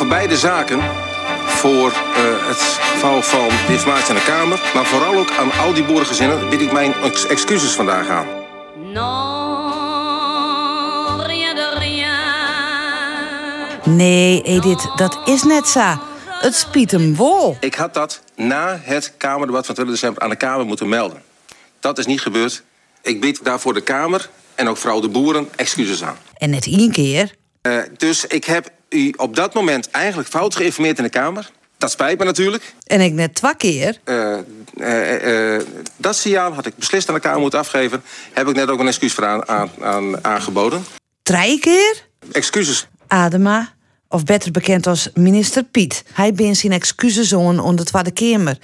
Voor beide zaken, voor uh, het vouwen van de informatie aan de Kamer... maar vooral ook aan al die boerengezinnen bied ik mijn ex excuses vandaag aan. Non, rien de rien. Nee, Edith, dat is net zo. Het spiet hem wol. Ik had dat na het Kamerdebat van 20 december aan de Kamer moeten melden. Dat is niet gebeurd. Ik bied daarvoor de Kamer en ook vooral de boeren excuses aan. En net één keer. Uh, dus ik heb u op dat moment eigenlijk fout geïnformeerd in de Kamer. Dat spijt me natuurlijk. En ik net twee keer. Uh, uh, dat signaal had ik beslist aan de Kamer moeten afgeven. Heb ik net ook een excuus voor aan, aan, aan aangeboden. Drie keer? Excuses. Adema, of beter bekend als minister Piet. Hij bent zijn excuses onder de Tweede Kamer.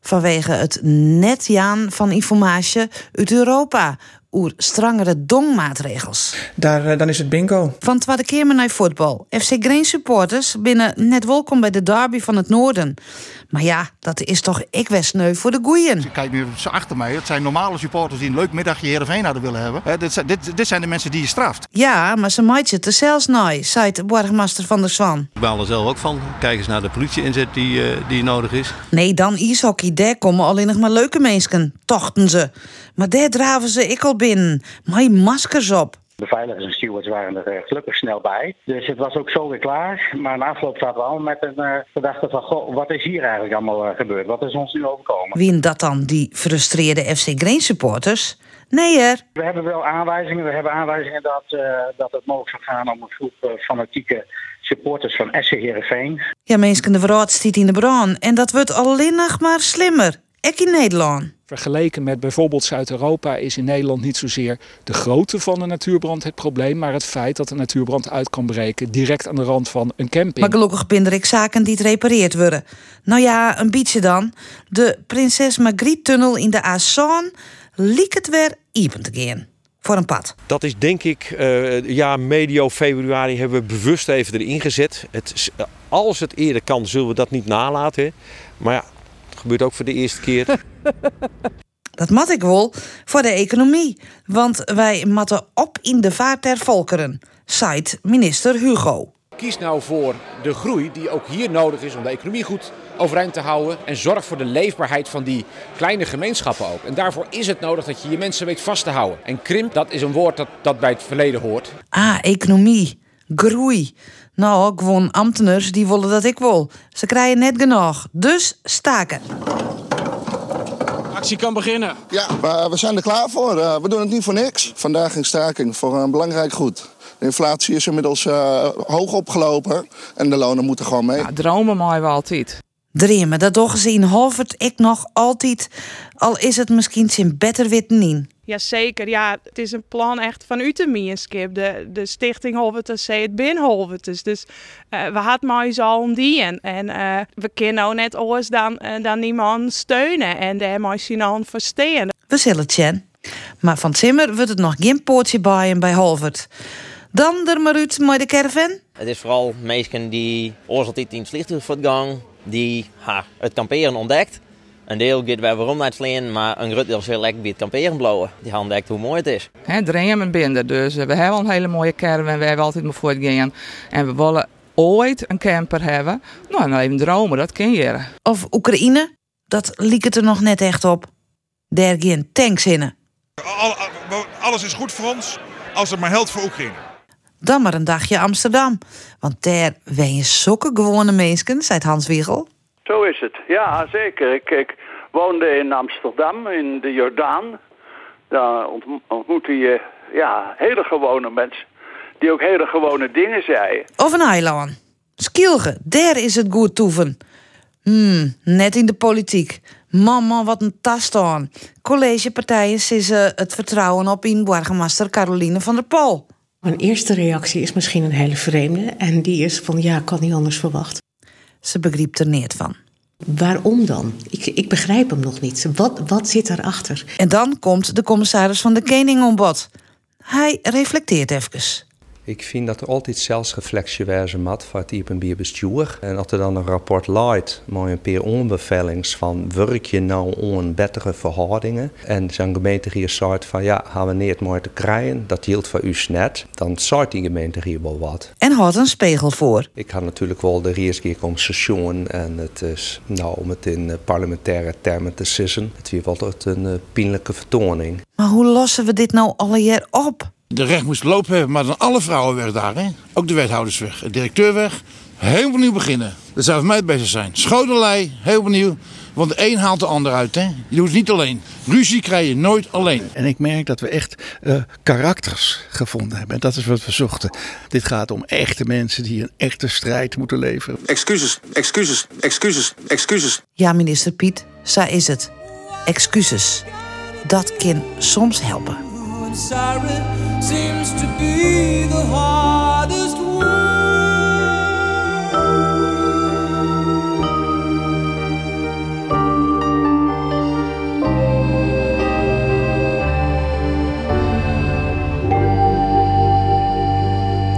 Vanwege het net jaan van informatie uit Europa oer strengere dongmaatregels. Daar, dan is het bingo. Van Tweede Kamer naar voetbal. FC Green supporters binnen net welkom bij de derby van het noorden. Maar ja, dat is toch ik sneu voor de goeien. Ik kijk nu achter mij. Het zijn normale supporters die een leuk middagje Heerenveen hadden willen hebben. He, dit, dit, dit, zijn de mensen die je straft. Ja, maar ze maakt het er zelfs nooit, zei de borgmaster van der Zwan. Ik baal er zelf ook van. Kijk eens naar de politie-inzet die, uh, die nodig is. Nee, dan ijshockey. Daar komen alleen nog maar leuke mensen. Tochten ze. Maar daar draven ze ik al binnen. Maar maskers op. Beveiligers en stewards waren er uh, gelukkig snel bij. Dus het was ook zo weer klaar. Maar na afloop zaten we allemaal met een uh, gedachte van... Goh, wat is hier eigenlijk allemaal uh, gebeurd? Wat is ons nu overkomen? Wie dat dan, die frustreerde FC Green supporters? Nee, er. We hebben wel aanwijzingen. We hebben aanwijzingen dat, dat het mogelijk zou gaan om een groep fanatieke supporters van SC Heerenveen. Ja, mensen, de verraad stiet in de brand. En dat wordt alleen nog maar slimmer. Ek in Nederland. Vergeleken met bijvoorbeeld Zuid-Europa is in Nederland niet zozeer de grootte van de natuurbrand het probleem, maar het feit dat de natuurbrand uit kan breken direct aan de rand van een camping. Maar gelukkig binder ik zaken die het repareerd worden. Nou ja, een beetje dan. De Prinses Margriet-tunnel in de Azaan liek het weer even te gaan. Voor een pad. Dat is denk ik, uh, ja, medio februari hebben we bewust even erin gezet. Het, als het eerder kan, zullen we dat niet nalaten. Maar ja, gebeurt ook voor de eerste keer. Dat mat ik wel voor de economie. Want wij matten op in de vaart der volkeren, zei minister Hugo. Kies nou voor de groei die ook hier nodig is om de economie goed overeind te houden. En zorg voor de leefbaarheid van die kleine gemeenschappen ook. En daarvoor is het nodig dat je je mensen weet vast te houden. En krimp, dat is een woord dat, dat bij het verleden hoort. Ah, economie. Groei. Nou, gewoon ambtenaren die willen dat ik wil. Ze krijgen net genoeg. Dus staken. Actie kan beginnen. Ja, maar we zijn er klaar voor. Uh, we doen het niet voor niks. Vandaag een staking voor een belangrijk goed. De inflatie is inmiddels uh, hoog opgelopen en de lonen moeten gewoon mee. Ja, dromen mooi we altijd. Dreamen, dat toch gezien halvert ik nog altijd. Al is het misschien zijn beter wit niet. Jazeker, ja, het is een plan echt van u te meeskip. De, de stichting Holvertus zei het bin Holvertus. Dus uh, we hadden maar al om die en, en uh, we kunnen nou net alles dan, uh, dan niemand steunen en daar maar aan verstaan. We zullen het Maar van Zimmer wordt het nog geen poortje bij bij Holvert. Dan er maar uit met de caravan. Het is vooral mensen die oors altijd in het vliegtuig gang, die ha, het kamperen ontdekt. Een deel gaat wel waarom naar het vliegen, maar een groot deel zal lekker bij het kamperen blowen. Die gaan ontdekt hoe mooi het is. He, dream en binder, dus we hebben een hele mooie caravan, we hebben altijd maar voortgaan. En we willen ooit een camper hebben. Nou, nou even dromen, dat kun je. Of Oekraïne, dat liep het er nog net echt op. Daar geen tanks in. Alles is goed voor ons als het maar helpt voor Oekraïne. Dan maar een dagje Amsterdam. Want daar ben je zulke gewone mensen, zei Hans Wiegel. Zo is het, ja zeker. Ik, ik woonde in Amsterdam, in de Jordaan. Daar ontmoette je ja, hele gewone mensen die ook hele gewone dingen zeiden. Of een eiland. Skilge, daar is het goed toeven. Hmm, net in de politiek. Mama, wat een tas aan. Collegepartijen sissen het vertrouwen op in burgemeester Caroline van der Pol. Een eerste reactie is misschien een hele vreemde. En die is van ja, kan niet anders verwacht. Ze begreep er niet van. Waarom dan? Ik, ik begrijp hem nog niet. Wat, wat zit erachter? En dan komt de commissaris van de Kening om bod. Hij reflecteert even. Ik vind dat er altijd zelfsreflectie wezen moet voor het IPB bestuur. En dat er dan een rapport leidt met een paar onbevelings van werk je nou aan betere verhoudingen. En zo'n gemeente hier zegt van ja, gaan we niet mooi te krijgen, dat hield voor u net. Dan zegt die gemeente hier wel wat. En houdt een spiegel voor. Ik had natuurlijk wel de eerste keer om seizoen en het is nou om het in eh, parlementaire termen te sissen. Het weer altijd een uh, pijnlijke vertoning. Maar hoe lossen we dit nou alle jaar op? De recht moest lopen hebben, maar dan alle vrouwen weg daar. Hè? Ook de wethouders weg, de directeur weg. Heel opnieuw beginnen. Dat zou voor mij het beste zijn. Schodelij, heel opnieuw. Want de een haalt de ander uit. Hè? Je doet het niet alleen. Ruzie krijg je nooit alleen. En ik merk dat we echt uh, karakters gevonden hebben. En dat is wat we zochten. Dit gaat om echte mensen die een echte strijd moeten leveren. Excuses, excuses, excuses, excuses. Ja, minister Piet, zo is het. Excuses. Dat kan soms helpen. Sorry seems to be the hardest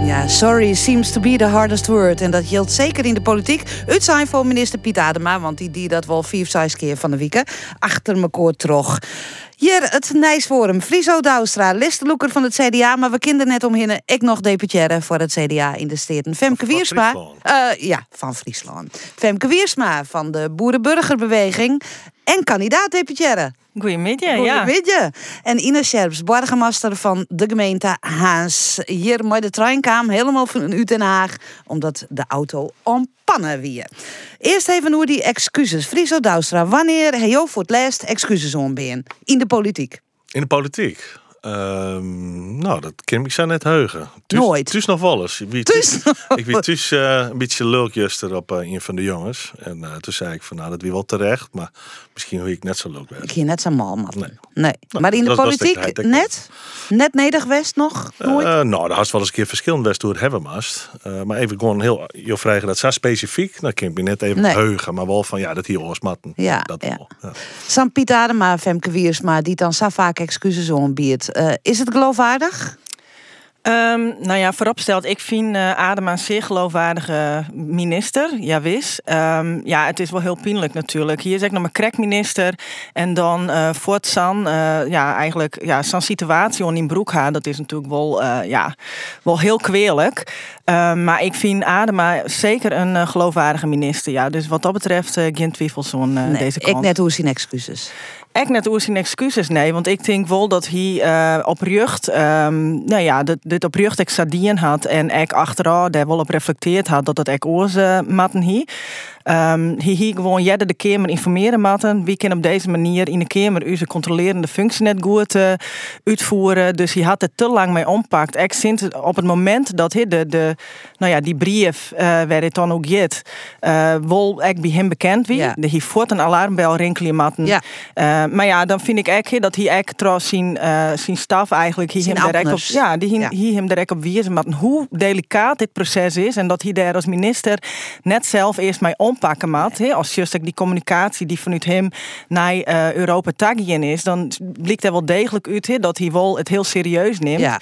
Ja, sorry seems to be the hardest word. En dat geldt zeker in de politiek. Het zijn voor minister Piet Adema, want die die dat wel vier, zes keer van de week achter mekaar trog. Hier het Nijsforum. Friso Douwstra, listeloeker van het CDA, maar we kinderen net omhinnen. Ik nog deputaire voor het CDA in de steden. Femke Wiersma. Uh, ja, van Friesland. Femke Wiersma van de Boerenburgerbeweging en kandidaat deputaire. Goedemiddag, ja. Goedemiddag. En Ines Scherps, borgmaster van de gemeente Haans. Hier met de trein kwam, helemaal van uit Den Haag, omdat de auto onpannen wie. Eerst even hoe die excuses. Friso Douwstra, wanneer hij jou voor het laatst excuses onbeen in de politiek? In de politiek? Ehm, nou, dat kan ik zo net heugen. Nooit. Thuis nog wel eens. Ik wie eh, een beetje leukjuster op eh, een van de jongens. En eh, toen zei ik van, nou, dat wie wel terecht. Maar misschien hoe ik net zo leuk ben. Ik hier net zo mal, maar. Nee. Nee. Maar in de dat politiek dat net? Net Nederwest nog? Nooit? Eh, nou, daar had wel eens een keer verschillend best hoe het hebben. Eh, maar even gewoon heel, je vragen dat zo specifiek. Dan kan ik me net even Nee. heugen. Maar wel van, ja, dat hier oorsmatten. Ja, dat ja. wel. Ja. Sam Piet Adema, Femke Wiersma, die dan zo vaak excuses onbiedt. Eh, is het geloofwaardig? Ehm, nou ja, vooropsteld, ik vind eh Adema een zeer geloofwaardige minister. Ja, wis. Ehm, ja, het is wel heel pijnlijk natuurlijk. Hier is ik nog maar crackminister. En dan eh Fort San, ja, eigenlijk, ja, zo'n situatie in Broekha, dat is natuurlijk wel, ja, wel heel kwelijk. Ehm, maar ik vind Adema zeker een geloofwaardige minister. Ja, dus wat dat betreft, geen twijfels aan Nee, deze ik kant. net hoe zijn excuses. Ik net oer zijn excuses, nee. Want ik denk wel dat hij eh op ehm, nou ja, dit, dit op jeugd ik had. En ik achteraf daar wel op reflecteerd had dat dat ik oorze matten hier. Ehm hij hier gewoon jette de Kamer informeren matten. Wie kan op deze manier in de Kamer onze controlerende functie net goed eh, uitvoeren. Dus hij had het te lang mee ompakt. Ik sinds op het moment dat hij de, de nou ja, die brief eh waar het dan ook jet, eh wel ik bij hem bekend wie. Ja. Hij voort een alarmbel rinkelen matten. Ja. Maar ja, dan vind ik echt dat hij echt trouwens zijn, zijn staf eigenlijk hier hem direct op, ja, die Ja. hier hem direct op wijzen maar hoe delicaat dit proces is en dat hij daar als minister net zelf eerst mee ompakken moet. hè, Als just die communicatie die vanuit hem naar eh, Europa tagien is, dan blijkt er wel degelijk uit dat hij wel het heel serieus neemt. Ja.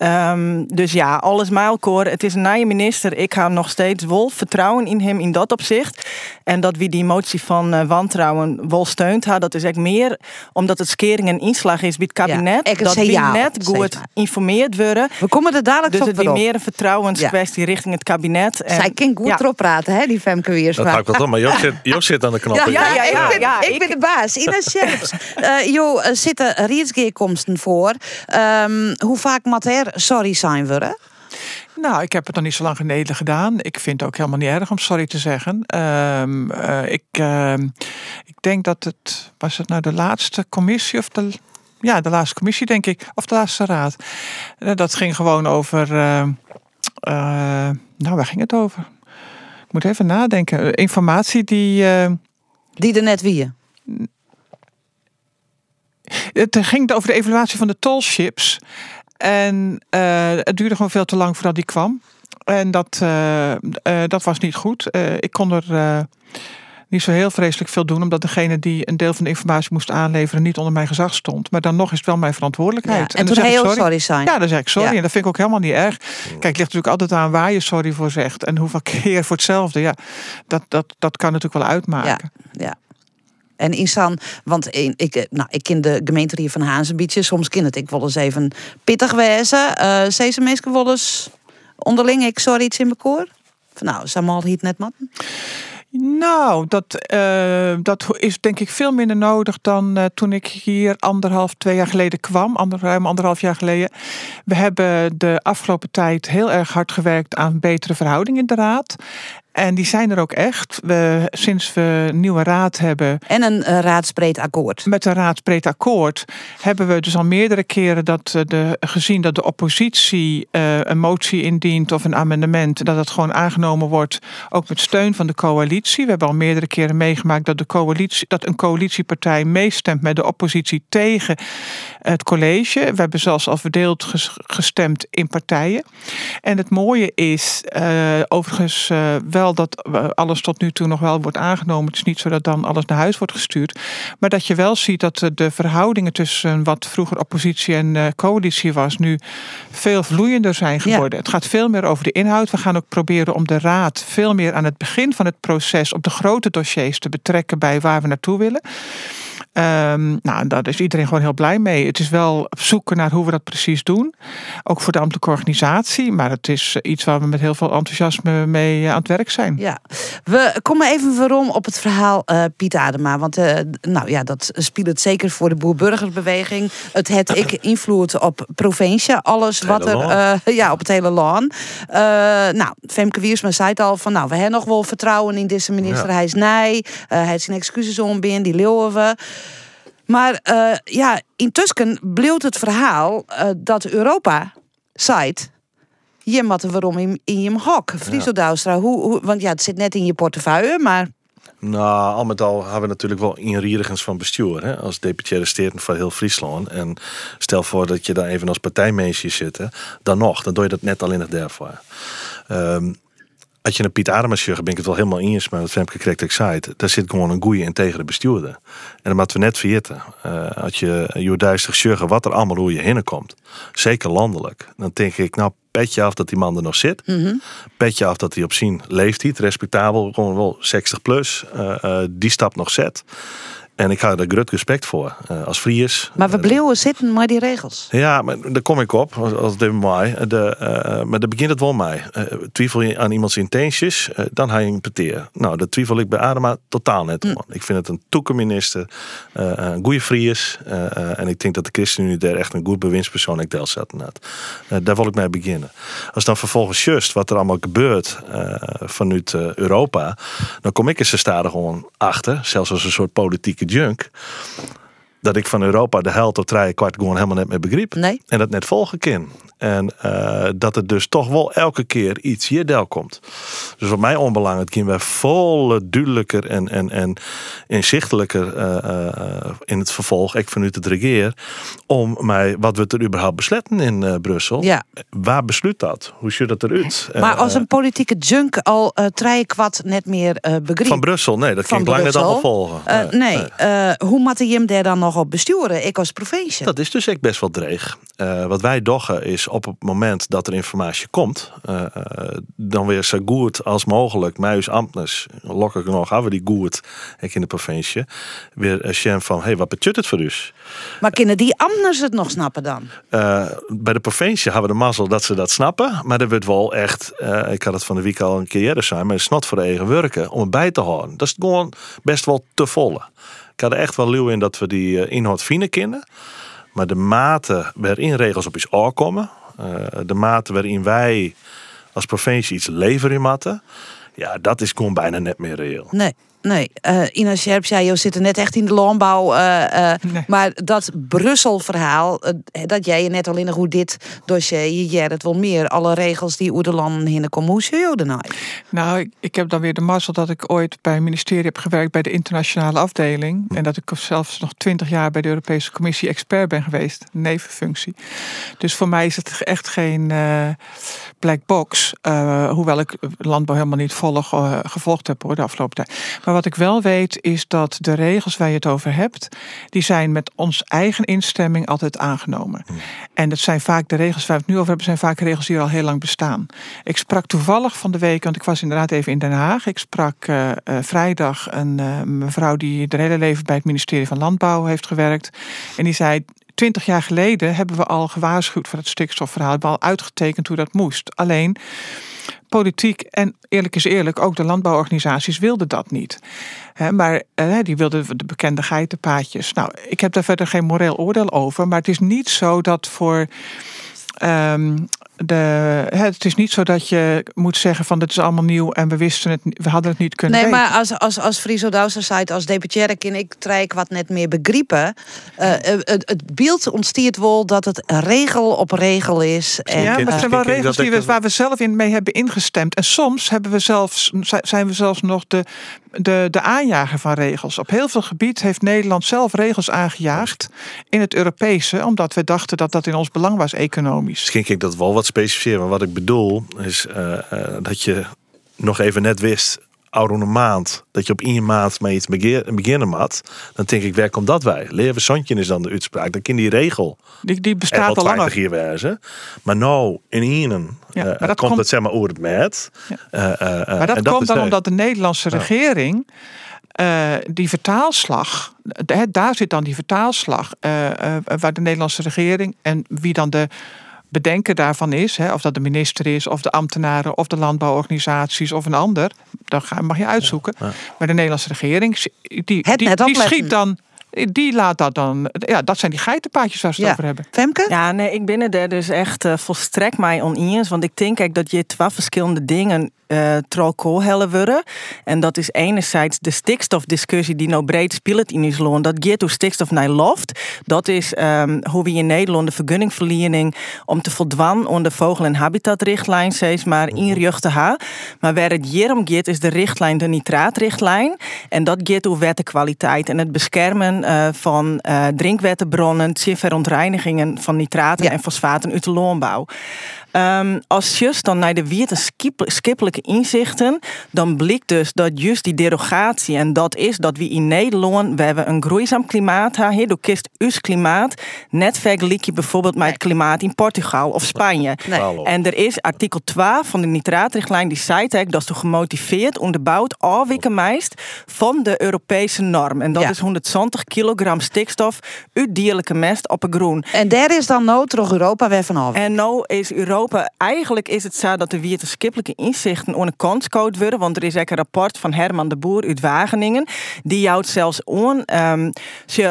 Ehm, dus ja, alles bij elkaar. Het is een nieuwe minister. Ik ga nog steeds wel vertrouwen in hem in dat opzicht. En dat wie die motie van eh, wantrouwen wel steunt had, dat is echt meer omdat het skering en inslag is bij het kabinet. dat ja, net goed informeerd worden. We komen er dadelijk Dus op het weer weer op. meer een vertrouwenskwestie richting het kabinet. En, Zij kan goed ja. erop praten, hè, die Femke Wiersma. Dat hou ik wel toch, maar zit, zit aan de knop. Ja, ja, ja, ik, ja, ben, ja, ik, ik- ben de baas. Ines Scherps. Eh jo, er zitten rietsgeerkomsten voor. Ehm, hoe vaak moet er sorry zijn we? Nou, ik heb het nog niet zo lang geleden gedaan. Ik vind het ook helemaal niet erg om sorry te zeggen. Ehm, eh, ik, ehm, ik denk dat het, was het nou de laatste commissie of de, ja, de laatste commissie denk ik, of de laatste raad. Eh, dat ging gewoon over, ehm, eh, nou waar ging het over? Ik moet even nadenken. Informatie die... Die er net wie? Het ging over de evaluatie van de tollships. En eh, het duurde gewoon veel te lang voordat die kwam. En dat, eh, eh, dat was niet goed. Ik kon er. niet zo heel vreselijk veel doen, omdat degene die een deel van de informatie moest aanleveren niet onder mijn gezag stond. Maar dan nog is het wel mijn verantwoordelijkheid. Ja, en dan toen zeg ik heel sorry zijn. Ja, dan zeg ik sorry. Ja. En dat vind ik ook helemaal niet erg. Kijk, het ligt natuurlijk altijd aan waar je sorry voor zegt en hoeveel keer voor hetzelfde. Ja, dat, dat, dat kan natuurlijk wel uitmaken. Ja. En Insan, want ik, eh, nou, ik ken de gemeente hier van Haans. Soms ken het ik wel eens even pittig wezen. Eh Deze mensen wel eens onderling, ik sorry iets in mijn koor. Van nou, Samal hiet net matten. Nou, dat, eh, dat is denk ik veel minder nodig dan toen ik hier anderhalf, twee jaar geleden kwam. Ander, ruim anderhalf jaar geleden. We hebben de afgelopen tijd heel erg hard gewerkt aan betere verhoudingen in de raad. En die zijn er ook echt. We, sinds we een nieuwe raad hebben. En een uh, raadsbreed akkoord. Met een raadsbreed akkoord hebben we dus al meerdere keren dat eh, de, gezien dat de oppositie uh, een motie indient of een amendement, dat het gewoon aangenomen wordt, ook met steun van de coalitie. We hebben al meerdere keren meegemaakt dat, de coalitie, dat een coalitiepartij meestemt met de oppositie tegen het college. We hebben zelfs al verdeeld gestemd in partijen. En het mooie is uh, overigens uh, wel dat alles tot nu toe nog wel wordt aangenomen. Het is niet zo dat dan alles naar huis wordt gestuurd. Maar dat je wel ziet dat de verhoudingen tussen wat vroeger oppositie en uh, coalitie was, nu veel vloeiender zijn geworden. Ja. Het gaat veel meer over de inhoud. We gaan ook proberen om de raad veel meer aan het begin van het proces op de grote dossiers te betrekken bij waar we naartoe willen. Um, nou, daar is iedereen gewoon heel blij mee. Het is wel zoeken naar hoe we dat precies doen. Ook voor de ambtelijke organisatie. Maar het is iets waar we met heel veel enthousiasme mee aan het werk zijn. Ja, we komen even waarom op het verhaal uh, Piet Adema. Want uh, nou ja, dat speelt het zeker voor de boer-burgerbeweging. Het het ik invloed op provincie. Alles wat er uh, ja, op het hele land. nou, Femke Wiersma zei het al van nou, we hebben nog wel vertrouwen in deze minister. Ja. Hij is nee, hij heeft zijn excuses om binnen, die leeuwen we. Maar uh, ja, intussen bleef het verhaal uh, dat Europa zei. Je matte waarom in, in je hok. Friso. Douwstra, hoe, hoe, want ja, het zit net in je portefeuille, maar. Nou, al met al hebben we natuurlijk wel inrierigens van bestuur. Hè? Als deputaire steden van heel Friesland. En stel voor dat je daar even als partijmeisje zit. Hè? Dan nog, dan doe je dat net alleen nog daarvoor. Um, als je een Piet Ademers ben ik het wel helemaal eens maar wat Femke correct het, daar zit gewoon een goeie integere bestuurder. En dat moeten we net vergeten. Uh, als je je duistig sjuggen wat er allemaal hoe je heen komt, zeker landelijk, dan denk ik, nou, petje af dat die man er nog zit. Mm -hmm. Petje af dat hij op zien leeft, hij, respectabel, gewoon wel 60 plus, uh, uh, die stap nog zet. En ik ga er groot respect voor, uh, als Fries. Maar we bleven zitten met die regels. Ja, maar daar kom ik op, als, even mij. De, uh, maar daar begint het wel mij. Uh, twijfel je aan iemands intenties, dan ga je interpreteren. Nou, dat twijfel ik bij Adema totaal net. Mm. Ik vind het een toekomminister, een goede Fries. en ik denk dat de ChristenUnie daar echt een goed bewindspersoon in deel zet. daar wil ik mee beginnen. Als dan vervolgens just wat er allemaal gebeurt vanuit Europa, dan kom ik er stadig gewoon achter. Zelfs als een soort politieke junk. Dat ik van Europa de held of drie kwart gewoon helemaal net meer begreep. Nee. En dat net volgen kan. En uh, dat het dus toch wel elke keer iets hierdel komt. Dus wat mij onbelangrijk kunnen wij volle duidelijker en, en, en inzichtelijker uh, uh, in het vervolg, ik vanuit het regeer, om mij wat we er überhaupt besletten in Brussel. Ja. Waar besluit dat? Hoe ziet dat eruit? Maar als een politieke junk al uh, drie kwart net meer begreep. Van Brussel, nee, dat kan ik lang net allemaal volgen. nee, nee. nee. hoe moet je hem daar dan nog op besturen? Ik als provincie. Dat is dus echt best wel dreig. wat wij doggen is op het moment dat er informatie komt, uh, dan weer zo goed als mogelijk, ambtens, lokker genoeg hebben we die goed, ik in de provincie, weer een chef van, hé, hey, wat betekent het voor u? Maar kunnen die ambtenaren het nog snappen dan? Uh, bij de provincie hebben we de mazzel dat ze dat snappen, maar er wordt wel echt, ik had het van de week al een keer eerder zijn, maar het snot voor de eigen werken, om het bij te houden. Dat is gewoon best wel te volle. Ik had er echt wel luw in dat we die inhoud vinden kennen. Maar de mate waarin regels op is aankomen, uh, de mate waarin wij als provincie iets leveren in matten, ja, dat is gewoon bijna net meer reëel. Nee. Nee, uh, Ina Scherp zei, je zit er net echt in de landbouw. Uh, nee. Maar dat Brussel-verhaal, dat jij je net al in hoe dit dossier, je het wel meer. Alle regels die de komen, hoe zie je dan nou? Nou, ik, ik, heb dan weer de mazzel dat ik ooit bij het ministerie heb gewerkt bij de internationale afdeling. En dat ik zelfs nog twintig jaar bij de Europese Commissie expert ben geweest, nevenfunctie. Dus voor mij is het echt geen black box. hoewel ik landbouw helemaal niet volg, gevolgd heb hoor, de afgelopen tijd. Maar Maar wat ik wel weet is dat de regels waar je het over hebt, die zijn met ons eigen instemming altijd aangenomen. En dat zijn vaak de regels waar we het nu over hebben, zijn vaak regels die al heel lang bestaan. Ik sprak toevallig van de week, want ik was inderdaad even in Den Haag. Ik sprak uh, uh, vrijdag een uh, mevrouw die de hele leven bij het ministerie van Landbouw heeft gewerkt. En die zei: twintig jaar geleden hebben we al gewaarschuwd voor het stikstofverhaal. We al uitgetekend hoe dat moest. Alleen politiek en eerlijk is eerlijk, ook de landbouworganisaties wilden dat niet. Maar die wilden de bekende geitenpaadjes. Nou, ik heb daar verder geen moreel oordeel over. Maar het is niet zo dat voor. Um, de, het is niet zo dat je moet zeggen van dit is allemaal nieuw en we wisten het, we hadden het niet kunnen nee, weten. maar als, als, als Friso zei, als deputaire in ik trek wat net meer begrijpen. Uh, het, het beeld ontstiert wel dat het regel op regel is. En, ja, maar het zijn wel regels die we, waar we zelf in mee hebben ingestemd. En soms hebben we zelfs, zijn we zelfs nog de, de, de aanjager van regels. Op heel veel gebied heeft Nederland zelf regels aangejaagd in het Europese, omdat we dachten dat dat in ons belang was economisch. Misschien ik dat wel wat specificeren, maar wat ik bedoel is uh, uh, dat je nog even net wist oude een maand, dat je op één maand met iets beginnen moet, dan denk ik, waar komt dat wij? Leven Sontje is dan de uitspraak. Dan kan die regel. Die, die bestaat al langer. hier wezen. Maar nou, in één ja, uh, komt, komt het zeg maar over het met. Ja. Uh, maar dat, dat komt dan omdat de Nederlandse regering uh, die vertaalslag, daar zit dan die vertaalslag, uh, uh, waar de Nederlandse regering en wie dan de bedenken daarvan is, hè, of dat de minister is, of de ambtenaren, of de landbouworganisaties, of een ander, dan mag je uitzoeken. Ja, ja. Maar de Nederlandse regering, die, die, die schiet dan die laat dat dan. Ja, dat zijn die geitenpaadjes waar ze het ja. over hebben. Femke? Ja, nee, ik ben er dus echt uh, volstrekt mij oneens. Want ik denk dat je twee verschillende dingen uh. En dat is enerzijds de stikstofdiscussie die nou breed speelt in ons land. Dat gaat hoe stikstof naar loft. Dat is um, hoe we in Nederland de vergunningverlening om te voldwan onder vogel- en habitatrichtlijn steeds maar inrichten ha. Maar waar het hier om gaat is de richtlijn, de nitraatrichtlijn. En dat gaat over wettenkwaliteit en het beschermen uh, van uh, drinkwettenbronnen, verontreinigingen van nitraten ja. en fosfaten uit de landbouw. Um, als je dan naar de wetenschappelijke inzichten, dan blijkt dus dat juist die derogatie, en dat is dat we in Nederland, we hebben een groeizaam klimaat hebben, door kist us klimaat, net vergelijk bijvoorbeeld met het klimaat in Portugal of Spanje. Nee. En er is artikel 12 van de nitraatrichtlijn die zei dat ze gemotiveerd onderbouwd afwikken meest van de Europese norm. En dat ja. is 120 kilogram stikstof uit dierlijke mest op een groen. En daar is dan nou terug Europa weer vanaf. En nou is Europa Eigenlijk is het zo dat de wetenschappelijke inzichten onder kanscode worden. Want er is een rapport van Herman de Boer uit Wageningen. Die houdt zelfs on. Um,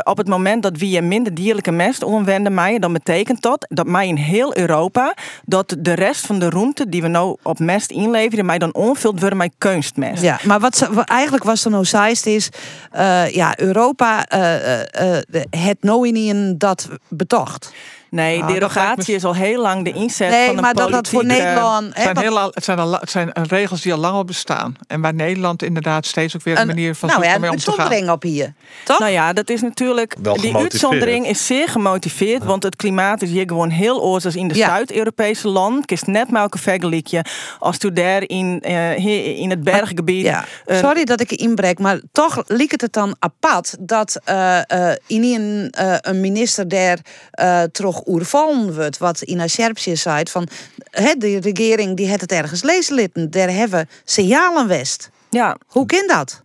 op het moment dat we je minder dierlijke mest omwenden, mij, dan betekent dat dat mij in heel Europa dat de rest van de ruimte die we nou op mest inleveren, mij dan onvuld worden kunstmest. Ja, maar wat, eigenlijk was er nou zeist is, uh, ja, Europa uh, uh, het nou in dat betocht. Nee, Nou, derogatie is al heel lang de inzet Nee, van de maar dat dat voor eh, Nederland. Het zijn, heel, al- het, zijn al, het zijn regels die al lang al bestaan. En waar Nederland inderdaad steeds ook weer een, Een- manier van nou ja, om mee een om te gaan. uitzondering op hier. Toch? Nou ja, dat is natuurlijk. Wel die uitzondering is zeer gemotiveerd. Want het klimaat is hier gewoon heel oors als in de Ja. Zuid-Europese land. Kist net maar een vergelijkje. Als toen daar in, eh, in het berggebied. Ja, eh, sorry dat ik je inbreek, maar toch liep het dan apart dat eh eh, in een, eh, een minister daar eh oervallen wordt. Wat Ina Scherpsje zei, van hè, de regering die het het ergens lezen litten, daar hebben signalen west. ja. Hoe kan dat?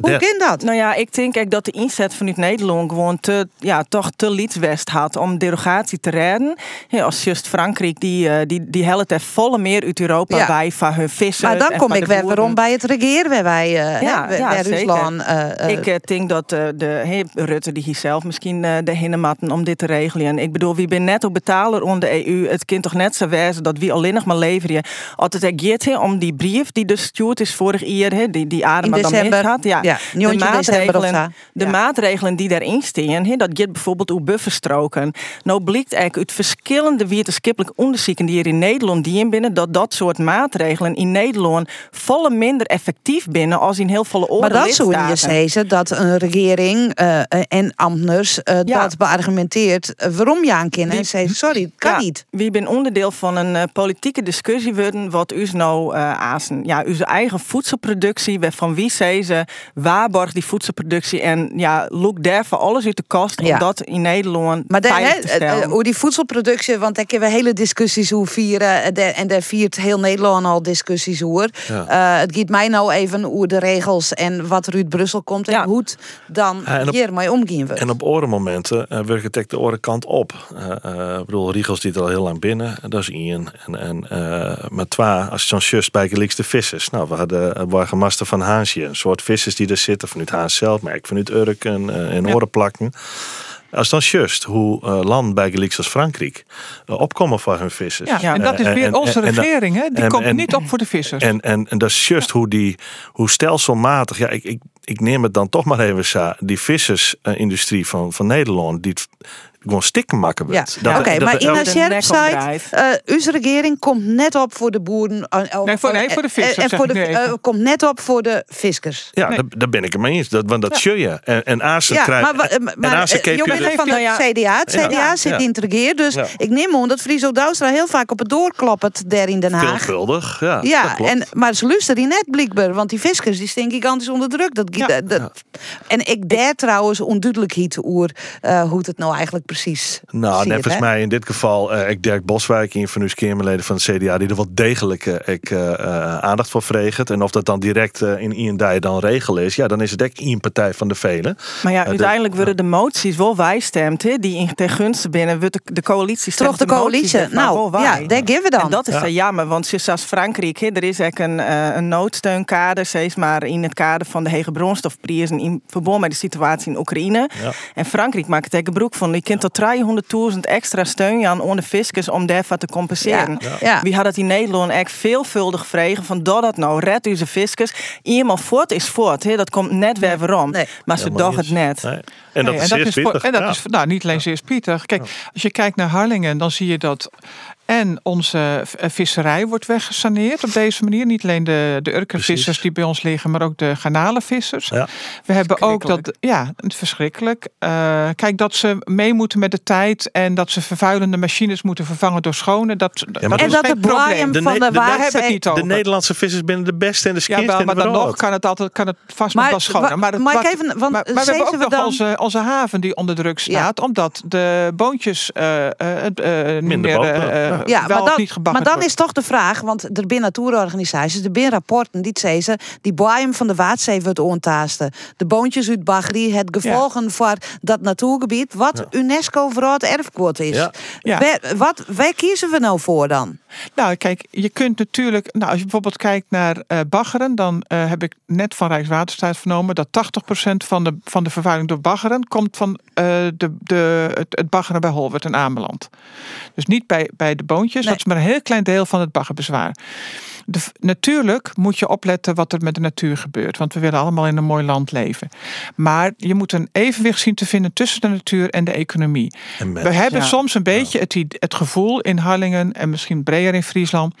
Hoe kan dat? Nou ja, ik denk eigenlijk dat de inzet vanuit Nederland gewoon te, ja, toch te lietswest had om derogatie te redden. Ja, als just Frankrijk, die, eh, die, die helpt er volle meer uit Europa Ja. bij van hun vissen. Maar dan kom ik weer waarom bij het regeren waar wij eh Ja. Rusland. eh, eh, ik denk dat de hey, Rutte die hier zelf misschien eh, de hinnematten om dit te regelen. En ik bedoel, wie ben netto betaler onder de EU. Het kind toch net zo wijzen dat wie alleen nog maar leveren. Altijd er gaat hè, om die brief die dus stuurd is vorig jaar, hè, die die adem dan had. Ja, Ja, de 9 december of maatregelen, de maatregelen die daarin staan, dat gaat bijvoorbeeld hoe bufferstroken. Nou blijkt eigenlijk uit verschillende wetenschappelijke onderzoeken die er in Nederland die in binnen dat dat soort maatregelen in Nederland volle minder effectief binnen als in heel veel andere Maar dat zou je zeggen dat een regering eh, eh, en ambtenars eh, Ja. dat beargumenteert waarom je aan kunnen en zeggen sorry, het kan Ja, niet. Wie ben onderdeel van een politieke discussie worden wat u nou azen. Ja, uw eigen voedselproductie, van wie ze, waarborg die voedselproductie en ja, look daar voor alles uit de kast om Ja. dat in Nederland Maar hè, te eh, stellen. eh, hoe die voedselproductie, want daar hebben we hele discussies hoe vieren. eh, de- En daar viert heel Nederland al discussies over. Ja. Eh, het gaat mij nou even over de regels en wat er uit Brussel komt en hoe het dan Ja, en op- hier mee omgaan wordt. En op orenmomenten uh, werkt het de orenkant op. Eh, eh, ik bedoel, Riegels die er al heel lang binnen, dat is één. En, en eh, met twee, als je zo'n just bij de vissers. Nou, we hadden een burgemeester van Haansje. Een soort vissers die er zitten, vanuit Haans zelf, maar ook vanuit Urk en, eh, en orenplakken. Als dan just hoe eh land bij gelijks als Frankrijk eh, opkomen voor hun vissers. Ja, en dat is weer en- onze en- regering, hè? Die en- komt niet op voor de vissers. En, en, en dat is just hoe die, hoe stelselmatig, ja, ik, ik, ik neem het dan toch maar even zo, die vissersindustrie van, van Nederland, die gewoon stikken maken Ja, wordt. Dat- oké, dat- maar elk- Scherp zei, uh, onze regering komt net op voor de boeren. eh, Nee, voor- nee, voor de vissers, En, en voor ik de, eh, komt net op voor de viskers. Ja, daar, daar ben ik het mee eens. Dat, want dat Ja. zul je. En, en Azen Ja, krijgt. maar, en maar eh, je bent de- van de CDA. Het Ja. CDA zit Ja. in het regeer. Dus Ja. ik neem aan dat Friso Douwstra heel vaak op het doorklappert daar in Den Haag. Veelvuldig, ja. dat Ja, en, maar ze luisteren die net blijkbaar, want die fiskers die staan gigantisch onder druk. Dat, dat, dat- En ik daar trouwens onduidelijkheid over eh, hoe het nou eigenlijk precies Nou, net volgens mij in dit geval, eh ik Dirk Boswijk, een van uw Kamerleden van het CDA, die er wel degelijk eh, ik, eh, eh, aandacht voor vreegt. En of dat dan direct eh, in Ian Dij dan regel is, ja, dan is het echt één partij van de velen. Maar ja, de- uiteindelijk worden de moties wel wijstemd, hè, die in ten gunste binnen. Wordt de, de coalitie stemt Toch de coalitie. Nou, ja, daar geven we dan. En dat is Ja. ja. jammer, want zoals Frankrijk, hè, er is echt een, eh, een noodsteunkader, steeds maar in het kader van de hege bronstofprijzen in verband met de situatie in Oekraïne. Ja. En Frankrijk maakt het gebruik van. Je kunt tot 300.000 extra steun aan onder fiscus om daarvoor te compenseren. Ja. Ja. Wie had het in Nederland echt veelvuldig vregen van dat dat nou red onze fiscus. Eenmaal voort is voort, hè, dat komt net weer waarom. Maar ze doch het niet. net. Nee. En dat Nee, is voor-. En dat ja. is nou, niet alleen zeer pittig. Kijk, als je kijkt naar Harlingen, dan zie je dat en onze v- visserij wordt weggesaneerd op deze manier. Niet alleen de, de urkervissers die bij ons liggen, maar ook de garnalenvissers. We hebben ook dat, ja, het is verschrikkelijk. Eh, kijk, dat ze mee moeten met de tijd en dat ze vervuilende machines moeten vervangen door schone. Dat, Ja, dat maar is dat geen de probleem. van de Daar hebben het niet over. De Nederlandse vissers binnen de beste en de Ja, wel, in maar de dan nog kan het altijd kan het vast Maar nog wel schoner. Maar, het, maar ik wat- even- want maar, maar we hebben ook we nog dan- onze, onze haven die onder druk staat, omdat de boontjes eh, eh, eh, eh, eh, Ja, wel maar of dan, niet maar dan wordt. is toch de vraag, want er zijn natuurorganisaties, er zijn rapporten die zeggen, die boeien van de Waadzee wordt ontaasten. De boontjes uit Bagri, het gevolgen voor dat natuurgebied, wat UNESCO voor het erfgoed is. Ja. Ja. Waar, wat, waar kiezen we nou voor dan? Nou, kijk, je kunt natuurlijk, nou, als je bijvoorbeeld kijkt naar eh, baggeren, dan eh, heb ik net van Rijkswaterstaat vernomen dat 80% van de, van de vervuiling door baggeren komt van eh, de, de, het, het baggeren bij Holwert en Ameland. Dus niet bij, bij de boontjes, dat is maar een heel klein deel van het baggerbezwaar. De, natuurlijk moet je opletten wat er met de natuur gebeurt. Want we willen allemaal in een mooi land leven. Maar je moet een evenwicht zien te vinden tussen de natuur en de economie. En. We hebben Ja. soms een beetje het, het gevoel in Harlingen en misschien breder in Friesland.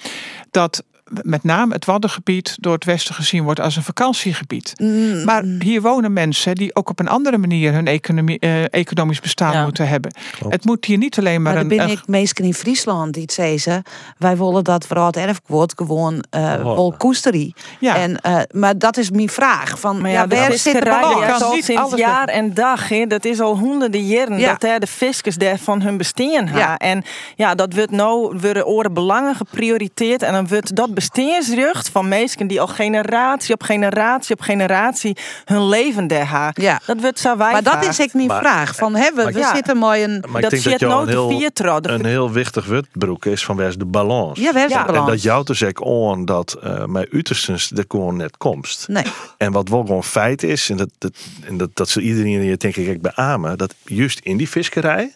dat met name het Waddengebied door het Westen gezien wordt als een vakantiegebied. Mm. Maar hier wonen mensen die ook op een andere manier hun economie, eh, economisch bestaan moeten hebben. Het moet hier niet alleen maar, Maar, een. dan ben ik meestal in Friesland die het zeggen, wij willen dat voor het erfgoed gewoon wel koesterie. Ja. En, eh, maar dat is mijn vraag. Van, Maar ja, ja, waar zit de balans? al niet sinds jaar en dag. Hè. Dat is al honderden jaren Ja. dat de fiscus daar van hun bestaan ha. Ja. En ja, dat wordt nou worden oren belangen geprioriteerd. En dan wordt dat bestaansrecht van mensen die al generatie op generatie op generatie hun leven daar. Ja. Dat wordt zo wij Maar dat is ik mijn Maar- vraag. Van, hè, we, we Ja. zitten mooi een... Maar Dat ik zie denk je dat jou het een nooit heel, te vier trouw. een heel wichtig wutbroek is van waar is de balans. Ja, waar is de En balans? dat jou dus ook aan dat eh mijn uiterstens er gewoon net komst. Nee. En wat wel gewoon feit is, en dat, dat, en dat, dat zal iedereen hier denk ik beamen, dat juist in die visserij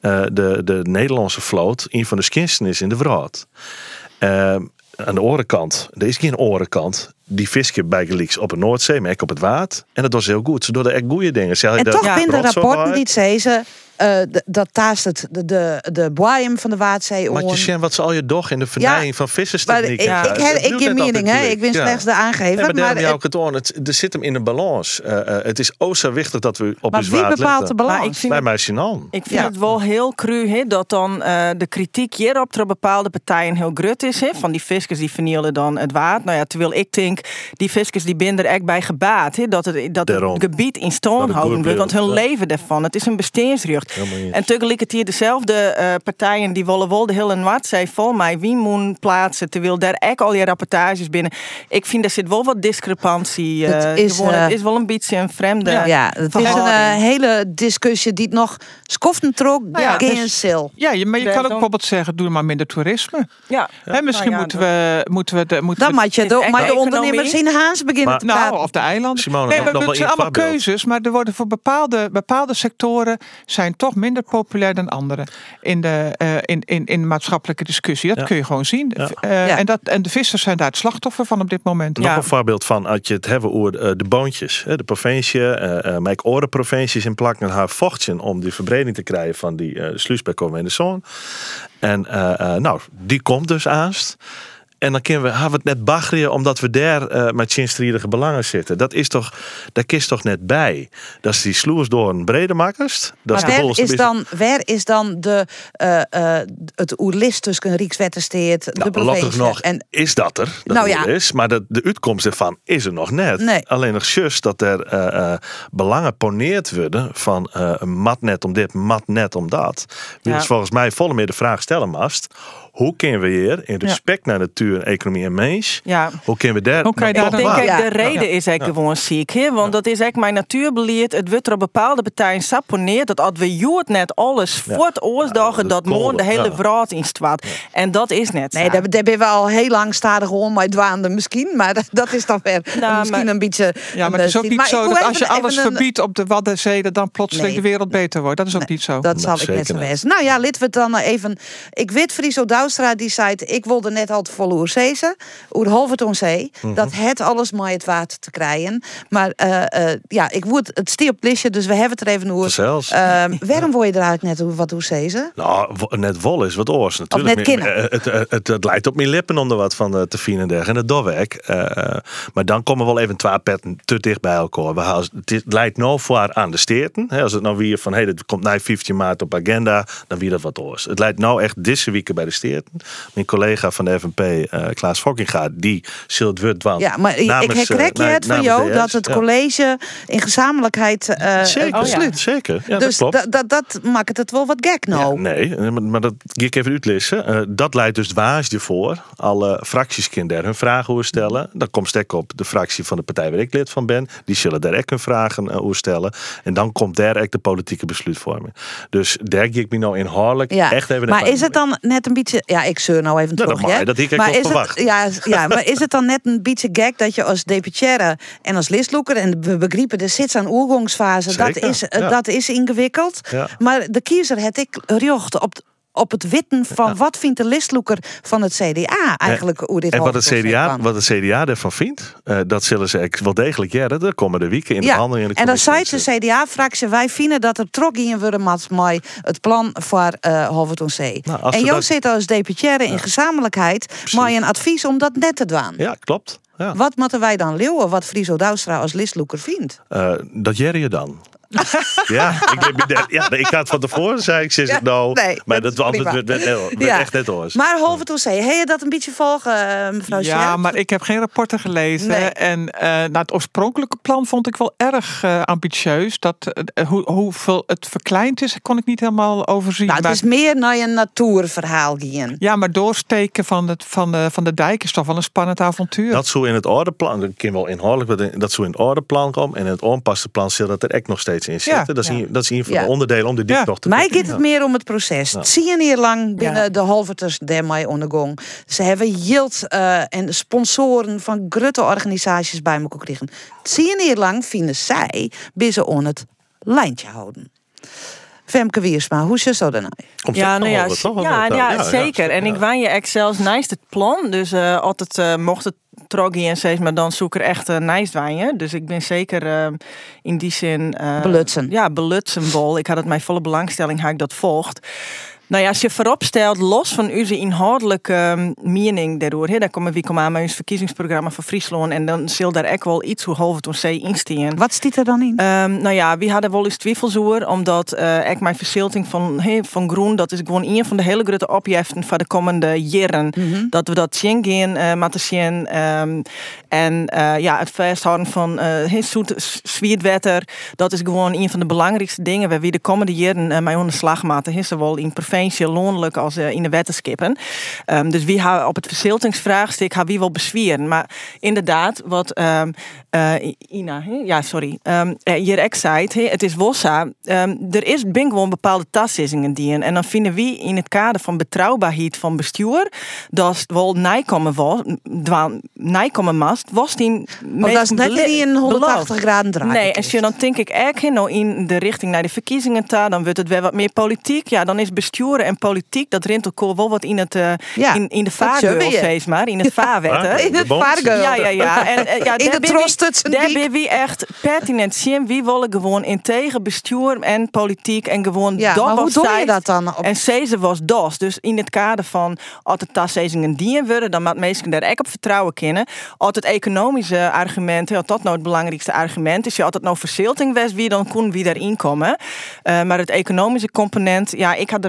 eh, de, de Nederlandse vloot een van de skinsten is in de wereld. Eh, aan de orenkant, er is geen orenkant. Die visken bij Gelieks op de Noordzee, maar ook op het water. En dat was heel goed. Ze doen er echt goede dingen. Ze En toch rotzooi rapporten die het eh, dat taast het de, de, de boeien van de Waadzee Maar je ziet wat ze al je doch in de vernijing van Maar vissers-techniek. ik, ik, heb- ik heb mening, hè? Ik ben slechts de aangever. Nee, maar maar het- ook het on. Het, er zit hem in een balans. Eh, eh, het is o zo wichtig dat we op Maar wie waard bepaalt letten. de balans? Maar ik vind Bij het- mij Sinan. Ik vind het wel heel cru hè, dat dan eh, de kritiek hierop door bepaalde partijen heel grut is. Hè, van die fiscus die vernielen dan het waard. Nou ja, terwijl ik denk, die fiscus die binden er echt bij gebaat. Hè, dat het, dat het gebied in stand houden wordt. Want hun ja. leven daarvan. Het is een bestaansrecht. Eens. En tegelijkertijd dezelfde eh, partijen die willen wel de hele Noordzee vol mij wie moet plaatsen. Terwijl daar echt al je rapportages binnen. Ik vind er zit wel wat discrepantie. eh, Het is, gewoon. eh, het is wel een beetje een vreemde ja, het is een hele discussie die het nog skoften trok. Nou ja, geen dus- sil. Ja, je- maar je Ja, kan ook bijvoorbeeld zeggen, doe maar minder toerisme. Ja. Hè, misschien Nou ja, moeten, we, moeten we... De, moeten Dan we moet je de, maar de ondernemers in Haans beginnen Maar- te Nou, of de eilanden. Simone, nee, maar nog het zijn allemaal keuzes, maar er worden voor bepaalde, bepaalde sectoren zijn toch minder populair dan andere in de, eh, in, in, in de maatschappelijke discussie. Dat Ja. kun je gewoon zien. Ja. Eh, Ja. en, dat, en de vissers zijn daar het slachtoffer van op dit moment. Nog een voorbeeld van, als je het hebben over eh, de boontjes. hè, De provincie, eh eh mijn oren provincies in plakken haar vochtje om die verbreding te krijgen van die eh sluis bij Komen in de Zon. En eh, eh, nou, die komt dus aanst. En dan kunnen we, hebben we het net baggerien omdat we daar eh, met chinstriedige belangen zitten. Dat is toch, daar kist toch net bij. Dat is die sloers door een brede makkers. Dat Maar de waar is, dan, waar is dan de, eh, het oerlist tussen Rijkswettersteed, de Nou, provincie gelukkig nog en is dat er. Dat Nou ja. is. Maar de, de uitkomst ervan is er nog net. Nee. Alleen nog just dat er belangen poneerd worden van mat net om dit, mat net om dat. Ja. dus volgens mij volle meer de vraag stellen mast. Hoe kunnen we hier in respect naar natuur, economie en mens, Ja. hoe kunnen we daar Hoe kan je nog daar Ik denk ook, de reden is eigenlijk gewoon ziek. Hè? Want dat is eigenlijk mijn natuurbeleid. Het wordt er op bepaalde partijen saponeerd. Dat als we joert net alles Ja. voor het oorzagen. Ja, dat dat morgen de hele vraat in staat. En dat is net Nee, daar, daar ben we al heel lang stadig om, maar dwaande misschien. Maar dat, dat is dan weer Nou, misschien maar- een beetje... Ja, maar het is ook eh, niet maar zo ik dat als je alles verbiedt op de Waddenzee, dat dan plotseling Nee. de wereld beter wordt. Dat is ook niet zo. Dat zal ik net zo niet. wezen. Nou ja, laten we het dan even... Ik weet Friso Die zei... Ik wilde net al te volle oerzezen. Oer halve zee. Mhm. Dat het alles maar het water te krijgen. Maar eh, eh, ja, ik word het stier op listje, dus we hebben het er even over. Zelfs. Ehm, waarom word je er eigenlijk net wat oerzezen? Nou, wo- net wol is wat oors natuurlijk. net kinnen. Eh, Het, het, het, het lijkt op mijn lippen om er wat van te vinden en dat doorwerk. Maar dan komen wel even twee petten te dicht bij elkaar. We halen, het, het lijkt nou voor aan de steerten. Als het nou weer van, hey, dat komt na 15 maart op agenda, dan weer dat wat oors. Het lijkt nou echt deze week bij de steerten. Mijn collega van de FNP, eh Klaas Fokkinga, die zult het want Ja, maar ik namens, eh, herkrek je het van jou dat het ja. college in gezamenlijkheid eh Zeker, besluit. zeker. Ja, dat dus klopt. dat, dat, dat maakt het wel wat gek nou. Ja, nee, maar, dat ga ik even uitlezen. Eh, dat leidt dus dwaasje voor. Alle fracties kunnen daar hun vragen over stellen. Dan komt stek op de fractie van de partij waar ik lid van ben. Die zullen daar ook hun vragen over stellen. En dan komt daar ook de politieke besluitvorming. Dus daar ik me nou inhoudelijk Ja, echt even maar is het dan net een beetje... Ja, ik zeur nou even Nou, terug, dat dat ik maar is verwacht. Het, ja, ja, maar is het dan net een beetje gek dat je als deputaire en als listloeker... en we begrijpen, er zit zo'n oergangsfase, dat is, eh, ja. dat is ingewikkeld. Ja. Maar de kiezer het ik rjocht op, op het witten van wat vindt de listloeker van het CDA eigenlijk hoe dit en wat het, CDA, wat het CDA ervan vindt, eh, dat zullen ze wel degelijk jaren. De komende weken in de behandeling in de en dan zei de CDA-fractie, wij vinden dat er trok in worden met mij het plan voor uh, Halverton C. Nou, en we Jo dat- zit als deputaire in gezamenlijkheid, maar een advies om dat net te doen. Ja, klopt. Ja. Wat moeten wij dan leeuwen wat Friso Douwstra als listloeker vindt? Eh, dat jerry je dan. ja, ik, dat- ja, ik had van tevoren zei ik, zeg Ja, nou, nee, maar dat dat is antwoord werd, prima. werd, werd Ja. echt net hoors. Maar Halverton C, heb je dat een beetje volgen, eh, mevrouw Ja, Scherp? maar ik heb geen rapporten gelezen. Nee. En eh nou, het oorspronkelijke plan vond ik wel erg eh, ambitieus. Dat, hoe, hoeveel het verkleind is, kon ik niet helemaal overzien. Nou, het Maar- is meer naar een natuurverhaal gaan. Ja, maar doorsteken van, het, van, de, van de dijk is toch wel een spannend avontuur. Dat zou in het ordeplan, dat kan wel inhoudelijk, dat zou in het ordeplan komen. En in het onpaste plan zit dat er echt nog steeds in zitten. Ja. Dat, is een, dat is een van de onderdelen om de dik nog te Mij gaat het meer om het proces. Ja. Zie je hier lang binnen de halverters daarmee ondergong. Ze hebben yield eh, en sponsoren van grote organisaties bij elkaar kregen. Zie je hier lang vinden zij binnen on het lijntje houden. Femke Wiersma, hoe is je zo daarna? Ja, nou ja, ja, ja, zeker. En ik waan je echt zelfs naast het plan. Dus eh het eh, mocht het troggy en steeds, maar dan zoek er echt uh, nijsdwijnen. Dus ik ben zeker uh, in die zin... Uh, belutsen. Ja, belutsenbol. Ik had het mijn volle belangstelling, had ik dat volgt. Nou ja, als je voorop stelt, los van onze inhoudelijke um, mening daardoor, hè, dan komen we komen aan met ons verkiezingsprogramma voor Friesland en dan zal daar ook wel iets hoe halve toen C instien. Wat staat er dan in? Um, nou ja, we hadden wel eens twijfels over, omdat uh, ik mijn verzilting van, hey, van groen, dat is gewoon een van de hele grote opjeften voor de komende jaren. Mhm. Mm -hmm. Dat we dat zien gaan, uh, met zien. Um, en uh, ja, het vasthouden van uh, hey, zoet, dat is gewoon een van de belangrijkste dingen waar we de komende jaren uh, mee aan de slag maken. Zowel in provincie, landelijk als in de wetenskippen. Um, dus wie haar op het verziltingsvraagstuk haar wie wel bezwieren. Maar inderdaad, wat um, Ina, ja sorry, um, hier ik zei, het is Wossa. er is ben gewoon bepaalde tasissingen die en dan vinden we in het kader van betrouwbaarheid van bestuur dat wel nijkomen was, nijkomen mast, was die Want dat is net niet een 180 graden draai. Nee, en als je dan denk ik echt nou in de richting naar de verkiezingen ta, dan wordt het weer wat meer politiek. Ja, dan is besturen en politiek, dat rint ook wel wat in het uh, ja, in, in de vaargeul steeds maar, in het vaarwetten. In het vaargeul. Ja, ja, ja. En, uh, ja in de. Daar ben wie echt pertinent zien. Wie willen gewoon integer bestuur en politiek en gewoon ja, dat maar hoe doe je dat dan? Op... En Ceze was dos. Dus in het kader van altijd tassezingen dienen worden, dan moet mensen daar echt op vertrouwen kennen. Altijd economische argumenten, dat nou het belangrijkste argument is. Je altijd nou verzilting was wie dan kon wie daarin komen. Uh, maar het economische component, ja, ik had de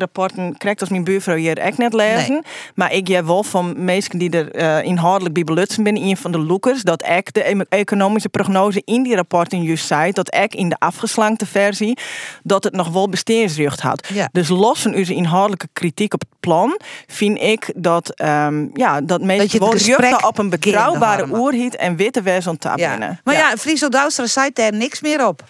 krijgt als mijn buurvrouw hier echt net lezen. Nee. Maar ik heb wel van mensen die er uh, inhoudelijk bij belutsen binnen een van de lookers, dat ik de economische prognose in die rapporten juist zei, dat ik in de afgeslankte versie, dat het nog wel bestaansrecht had. Ja. Dus los van onze inhoudelijke kritiek op het plan, vind ik dat, um, ja, dat mensen wel rechten op een betrouwbare oerhiet en witte om te ja. binnen. Maar ja, ja Friso Douwstra zei daar niks meer op.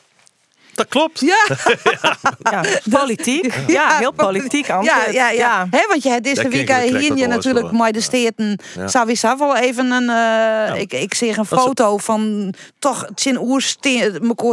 Dat klopt. Ja. ja. Politiek. Ja, heel politiek. Ja, ja, ja. ja. He, want je hebt deze week hier je natuurlijk mooi de steden. Ja. Sowieso wel even een. Uh, ja. ik, ik zeg een foto van toch Tsin Oer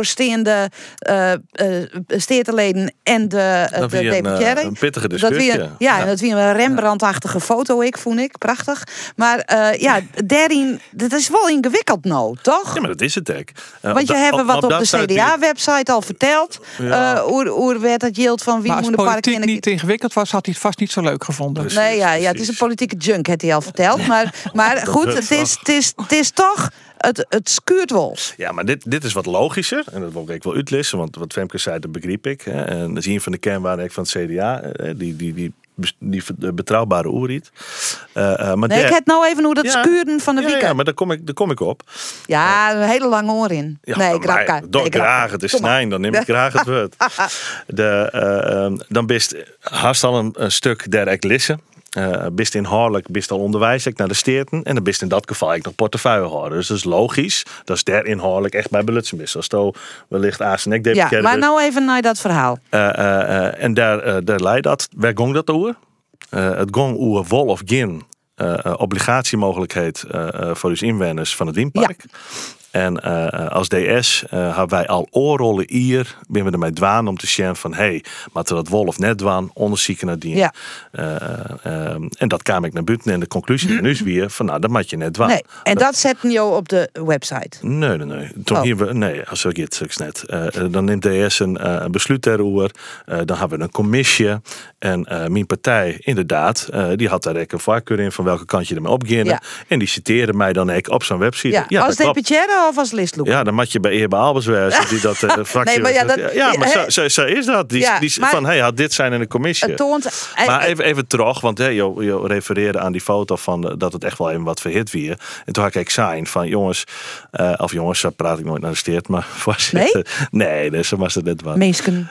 steende uh, uh, steerteleden en de, dat de een, uh, een pittige discussie. Dat weer, ja, ja, dat weer een Rembrandt-achtige foto, ik vond ik. Prachtig. Maar uh, ja, daarin, dat is wel ingewikkeld nou, toch? Ja, maar dat is het ook. want je hebt wat op, op de CDA-website al verteld. Ja. Uh, hoe, hoe werd het yield van wie moet de park politiek niet ingewikkeld was, had hij het vast niet zo leuk gevonden. Precies, nee, ja, ja, het is een politieke junk, heeft hij al verteld. Maar, maar goed, het is, het, is, het is toch... Het, het skuurt wel. Ja, maar dit, dit is wat logischer. En dat wil ik wel uitlissen, want wat Femke zei, dat begreep ik. Hè. En dat is een van de kernwaarden van het CDA. Die, die, die die betrouwbare oerriet. Uh, uh, maar nee, der... ik het nou even hoe dat ja, skuren van de ja, weekend. Ja, maar daar kom ik, daar kom ik op. Ja, een hele lange oor in. Ja, nee, grapka. Nee, graag het is snijn, dan neem ik graag het woord. De, dan bist haast al een, een stuk der ik lissen. Uh, bist inhoudelijk, bist al onderwijs naar de steerten. En dan bist in dat geval ik nog portefeuillehouder. Dus dat is logisch. Dat is der inhoudelijk echt bij belutsen. Als to wellicht aas en ik Ja, maar nou even naar dat verhaal. Uh, uh, en daar, daar leidt dat. Waar gong dat over? het gong over wol of gin. obligatiemogelijkheid voor uw inwoners van het Wienpark. Ja. En uh, als DS uh, hebben wij al oorrollen hier, ben we ermee dwaan om te zien van hey, maar dat wol of net dwaan, onderzoeken naar die. Ja. Uh, en dat kwam ik naar buiten en de conclusie is weer van nou, dat moet je net dwaan. Nee. En dat, dat zetten jou op de website? Nee, nee, nee. Toen oh. hier, nee, als ik het net. dan neemt DS een, besluit daarover. dan hebben we een commissie. En mijn partij, inderdaad, die had daar een voorkeur in van welke kant je ermee opgaan. Ja. En die citeerde mij dan ook op zo'n website. Ja, ja als deputaire of als listloek? Ja, dan moet je bij Eer Albers wezen. Die dat, uh, fractie nee, maar ja, dat, ja, maar zo, zo, is dat. Die, ja, die, maar, van, hey, had dit zijn in de commissie. Het toont, maar even, even terug, want hey, je, je refereerde aan die foto van uh, dat het echt wel even wat verhit weer. En toen had ik zijn van jongens, uh, of jongens, daar praat ik nooit naar de steert, maar voorzitter. Nee? Nee, dus was het net wat. Meesken.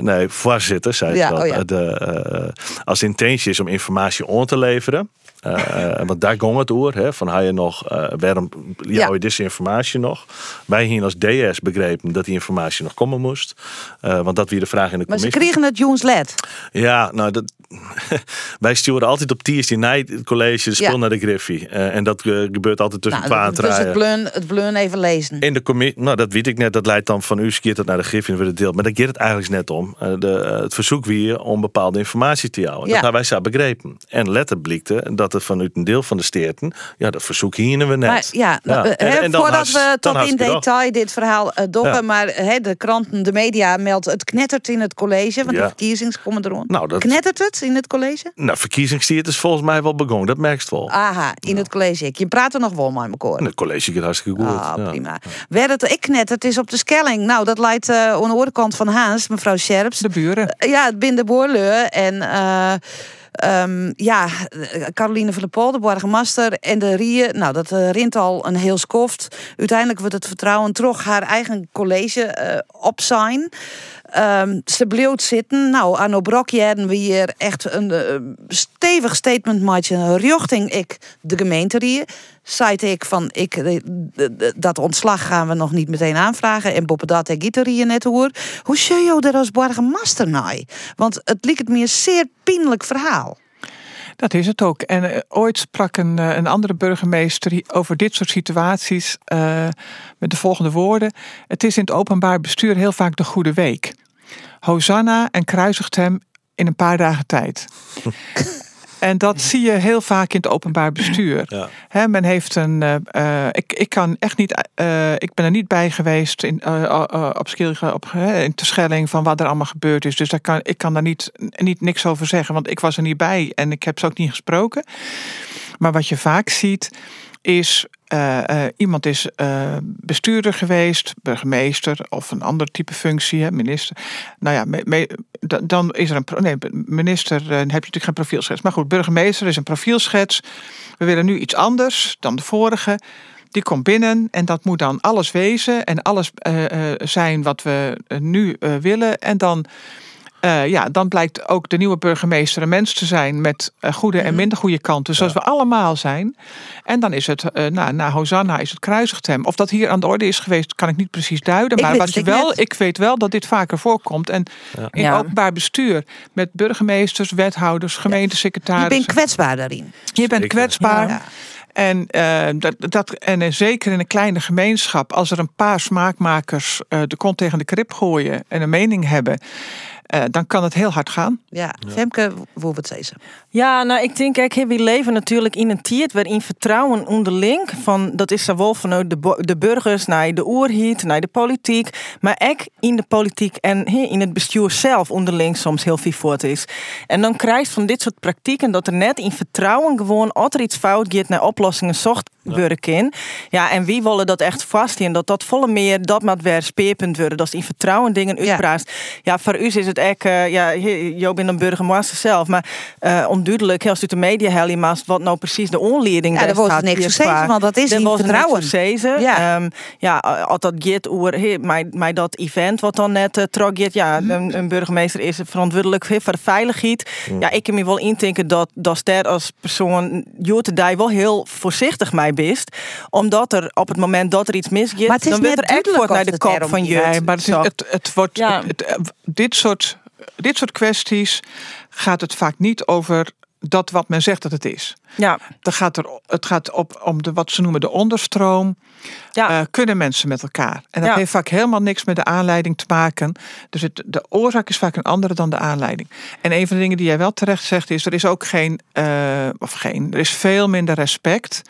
nee, voorzitter zei ja, het wel. Oh, ja. de, als de intentie is om informatie on te leveren. Uh, want daar ging het oer, hè, van hij je nog, uh, waarom ja. je deze informatie nog? Wij hier als DS begrepen dat die informatie nog komen moest. Uh, want dat weer de vraag in de maar commissie. Maar ze kregen het Joens Led. Ja, nou, dat, wij sturen altijd op TSD Night college spul ja. naar de Griffie. en dat gebeurt altijd tussen nou, twee Dus het bleun, het bleun even lezen. In de commissie, nou dat weet ik net, dat leidt dan van u keert het naar de Griffie en wordt het deelt. Maar daar gaat het eigenlijk net om. de, het verzoek weer om bepaalde informatie te houden. Ja. Dat hebben wij zo begrepen. En letter blikte dat er vanuit een deel van de steden, ja, dat verzoek hier we net. Maar ja, nou, En- hè, en dan voordat has- we tot in detail dit verhaal uh, doggen, Ja. maar hè, de kranten, de media meldt het knettert in het college, want Ja. de verkiezingen komen er rond. Nou, dat- Knettert het in het college? Nou, verkiezingstijd is volgens mij wel begonnen, dat merk je wel. Aha, in het college. Je praat er nog wel met elkaar. En het college gaat hartstikke goed. Ah, ja. prima. Waar het ik net, het is op de Skelling. Nou, dat leidt eh aan de oorkant van Haans, mevrouw Scherps. De buren. ja, het binnen de boorleu. En eh, ehm, ja, Caroline van der de borgmaster en de Rieën. Nou, dat eh, rint al een heel skoft. Uiteindelijk wordt het vertrouwen toch haar eigen college eh op zijn. Ehm, ze bleef zitten. Nou, Arno Brokje hebben we hier echt een eh, stevig statement maken richting ik de gemeente hier. Zei ik van ik eh, dat ontslag gaan we nog niet meteen aanvragen en boppen dat ik er hier net hoor. Hoe zou je er als burgemeester naar? Want het liep het me een zeer pijnlijk verhaal. Dat is het ook. En eh, ooit sprak een, eh, een andere burgemeester over dit soort situaties eh, met de volgende woorden. Het is in het openbaar bestuur heel vaak de goede week. Hosanna en kruisigt hem in een paar dagen tijd. En dat zie je heel vaak in het openbaar bestuur. Ja. Men heeft een. eh, eh, ik, ik kan echt niet. eh, ik ben er niet bij geweest in, eh, op Schilge, op, in Terschelling van wat er allemaal gebeurd is. Dus daar kan, ik kan daar niet, niet niks over zeggen, want ik was er niet bij en ik heb ze ook niet gesproken. Maar wat je vaak ziet is. Eh, eh, iemand is eh, bestuurder geweest, burgemeester of een ander type functie, minister. Nou ja, dan is er een. Nee, minister, heb je natuurlijk geen profielschets. Maar goed, burgemeester is een profielschets. We willen nu iets anders dan de vorige. Die komt binnen en dat moet dan alles wezen en alles zijn wat we nu willen. En dan, eh, ja, dan blijkt ook de nieuwe burgemeester een mens te zijn met eh, goede en minder goede kanten, zoals we allemaal zijn. En dan is het, eh nou, na Hosanna is het kruisigt hem. Of dat hier aan de orde is geweest, kan ik niet precies duiden. Ik Maar wat je wel, net. ik weet wel dat dit vaker voorkomt. En in Ja. openbaar bestuur met burgemeesters, wethouders, Je gemeentesecretarissen. bent kwetsbaar daarin. Je bent Zeker. kwetsbaar. Ja. En, dat, dat, en zeker in een kleine gemeenschap, als er een paar smaakmakers eh, de kont tegen de krip gooien en een mening hebben, dan kan het heel hard gaan. Ja, Femke, zeggen? Ja, nou, ik denk ook, we leven natuurlijk in een tijd waarin vertrouwen onderling, van, dat is zowel vanuit de, de burgers naar de oerhiet, naar de politiek, maar ook in de politiek en he, in het bestuur zelf onderling soms heel veel voort is. En dan krijg je van dit soort praktijken dat er net in vertrouwen gewoon, als er iets fout gaat, naar oplossingen zocht worden in. Ja, en wie willen dat echt vast in? Dat dat volle meer, dat moet weer speerpunt worden, dat is in vertrouwen dingen uitpraat. Ja, voor u is het echt, ja, Jo bent een burgemeester zelf, maar eh onduidelijk, als u de media helemaal wat nou precies de onleiding Ja, daar best wordt niks gezegd, want dat is Er niks vertrouwen. gezegd. Ja. Ehm, ja, als dat gaat over hey, mij, dat event wat dan net uh, gaat, ja, een, een burgemeester is verantwoordelijk voor de veiligheid. Ja, ik kan me wel intinken dat dat ster als persoon Jote Dij wel heel voorzichtig mij best, omdat er op het moment dat er iets misgaat, Maar het is dan wordt er echt duidelijk wordt naar de kop van. Nee, maar het, is, het, het wordt, Ja. het- eh, dit, soort, dit soort kwesties gaat het vaak niet over dat wat men zegt dat het is. Ja. Dan gaat er, het gaat op, om de, wat ze noemen de onderstroom. Eh, kunnen mensen met elkaar? En dat Ja. heeft vaak helemaal niks met de aanleiding te maken. Dus het, de oorzaak is vaak een andere dan de aanleiding. En een van de dingen die jij wel terecht zegt is... er is ook geen, eh, of geen, er is veel minder respect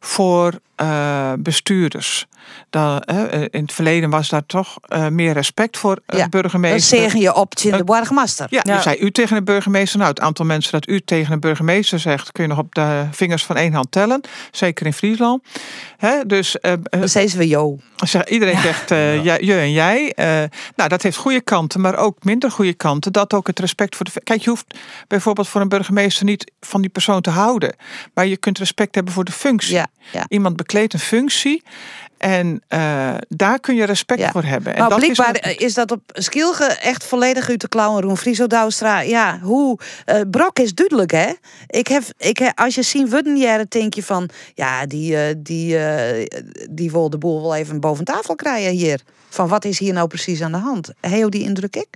voor eh, bestuurders. Dan, in het verleden was daar toch meer respect voor Ja, burgemeester. Dan zeg je op tegen de burgemeester. Ja, je zei u tegen een burgemeester. Nou, het aantal mensen dat u tegen een burgemeester zegt, kun je nog op de vingers van één hand tellen. Zeker in Friesland. Hè, dus. eh, Dan zeggen we jo. Zeg, iedereen zegt eh, jij- je en jij. Eh, nou, dat heeft goede kanten, maar ook minder goede kanten. Dat ook het respect voor de. Kijk, je hoeft bijvoorbeeld voor een burgemeester niet van die persoon te houden. Maar je kunt respect hebben voor de functie. Ja, ja. Iemand bekleedt een functie. En eh, daar kun je respect voor hebben. En Maar dat is wat- is, dat op Skilge echt volledig uit de klauwen. Roen Friso Douwstra. Ja, hoe. eh, Brok is duidelijk, hè? Ik heb, ik heb, als je zien Wuddenjaren, denk je van. Ja, die, eh, die, eh, die wil de boel wel even boven tafel krijgen hier. Van wat is hier nou precies aan de hand? Heel die indruk ik?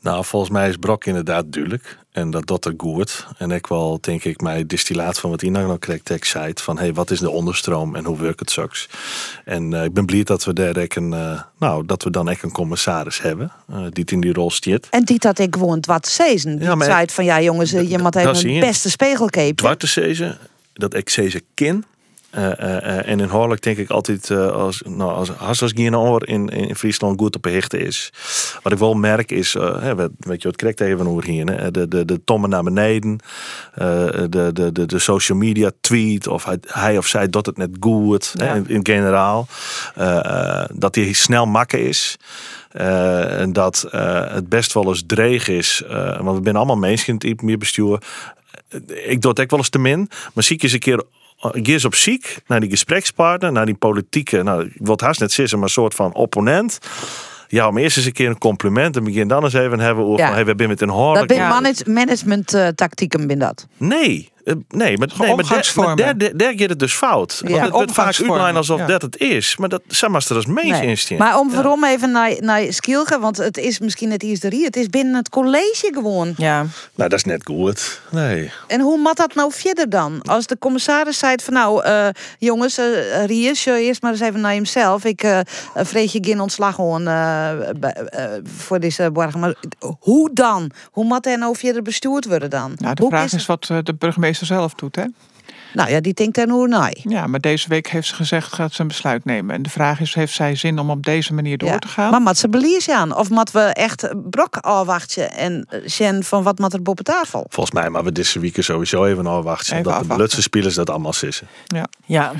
Nou, volgens mij is Brok inderdaad duidelijk. En dat dat er goed. En ik wel, denk ik, mij distillaat van wat Ina nou zei. Van, hey, wat is de onderstroom en hoe werkt het straks? En eh, ik ben blij dat we daar ook een, eh, nou, dat we dan echt een commissaris hebben. eh, die het in die rol stiert. En die dat ik gewoon wat sezen. Die Ja, maar- zei van ja jongens, je moet even een beste spiegelcape. Zwarte dat ik zezen kin. Eh, eh, eh, en inhoudelijk denk ik altijd, als, nou, als Has als Gienoor in, in Friesland goed op behechten is. Wat ik wel merk is, hè, weet weet je wat correct even over hier, hè? de, de, de tommen naar beneden, de, de, de, de social media tweet, of hij, hij of zij doet het net goed, hè, in, in generaal. Dat hij snel makken is. En dat het best wel eens dreig is. want we zijn allemaal mensen in het meer bestuur. Ik doe het ook wel eens te min. Maar zie ik eens een keer ga eens op ziek naar die gesprekspartner, naar die politieke, nou, ik wil het haast net zeggen, maar een soort van opponent. Ja, om eerst eens een keer een compliment en begin dan eens even hebben over, Ja. hey, we zijn met een Dat hoorlijk. ben manage management eh, tactieken ben dat. Nee, eh, nee, maar, nee, maar, daar, daar, daar gaat het dus fout. Ja. Want het wordt vaak uitlijnen alsof ja. dat het is. Maar dat zeg maar er als meest Nee. Maar om waarom even naar, naar Skielke, want het is misschien net iets de het is binnen het college gewoon. Ja. Nou, dat is net goed. Nee. En hoe mat dat nou verder dan? Als de commissaris zei van nou, eh, jongens, eh Ries, je eerst maar eens even naar hemzelf. Ik eh vrees je geen ontslag gewoon eh, eh, voor deze borgen. Maar hoe dan? Hoe mat er nou verder bestuurd worden dan? Nou, de Hoe vraag is is wat eh, de burgemeester zelf doet, hè? Nou ja, die denkt er nu naar. Ja, maar deze week heeft ze gezegd, gaat ze een besluit nemen. En de vraag is, heeft zij zin om op deze manier door Ja. te gaan? Maar mat ze beliers aan? Of mat we echt brok afwachten en eh, zien van wat mat er op tafel? Volgens mij maar we deze week sowieso even afwachten. Even dat de. Blutse spelers dat allemaal sissen. Ja. Ja.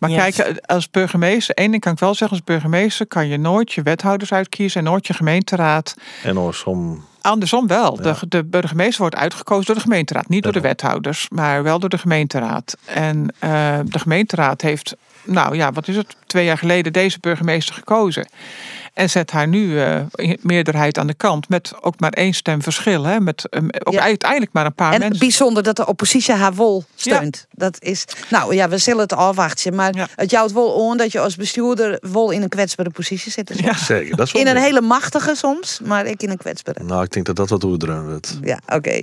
Maar Yes. kijk, eh, als burgemeester, één ding kan ik wel zeggen, als burgemeester kan je nooit je wethouders uitkiezen en nooit je gemeenteraad. En andersom. Andersom wel. De, de burgemeester wordt uitgekozen door de gemeenteraad. Niet door de wethouders, maar wel door de gemeenteraad. En eh, de gemeenteraad heeft, nou ja, wat is het, twee jaar geleden deze burgemeester gekozen. En zet haar nu eh, in meerderheid aan de kant met ook maar één stem verschil. Hè, met eh, ook Ja. uiteindelijk maar een paar En mensen. bijzonder dat de oppositie haar wol steunt. Dat is, nou ja, we zullen het afwachten. Maar het jouwt wel aan dat je als bestuurder wel in een kwetsbare positie zit. Dus Zeker, dat is wel In een hele machtige soms, maar ik in een kwetsbare. Nou, ik denk dat dat wat oerdreun wordt. Ja, oké. Eh,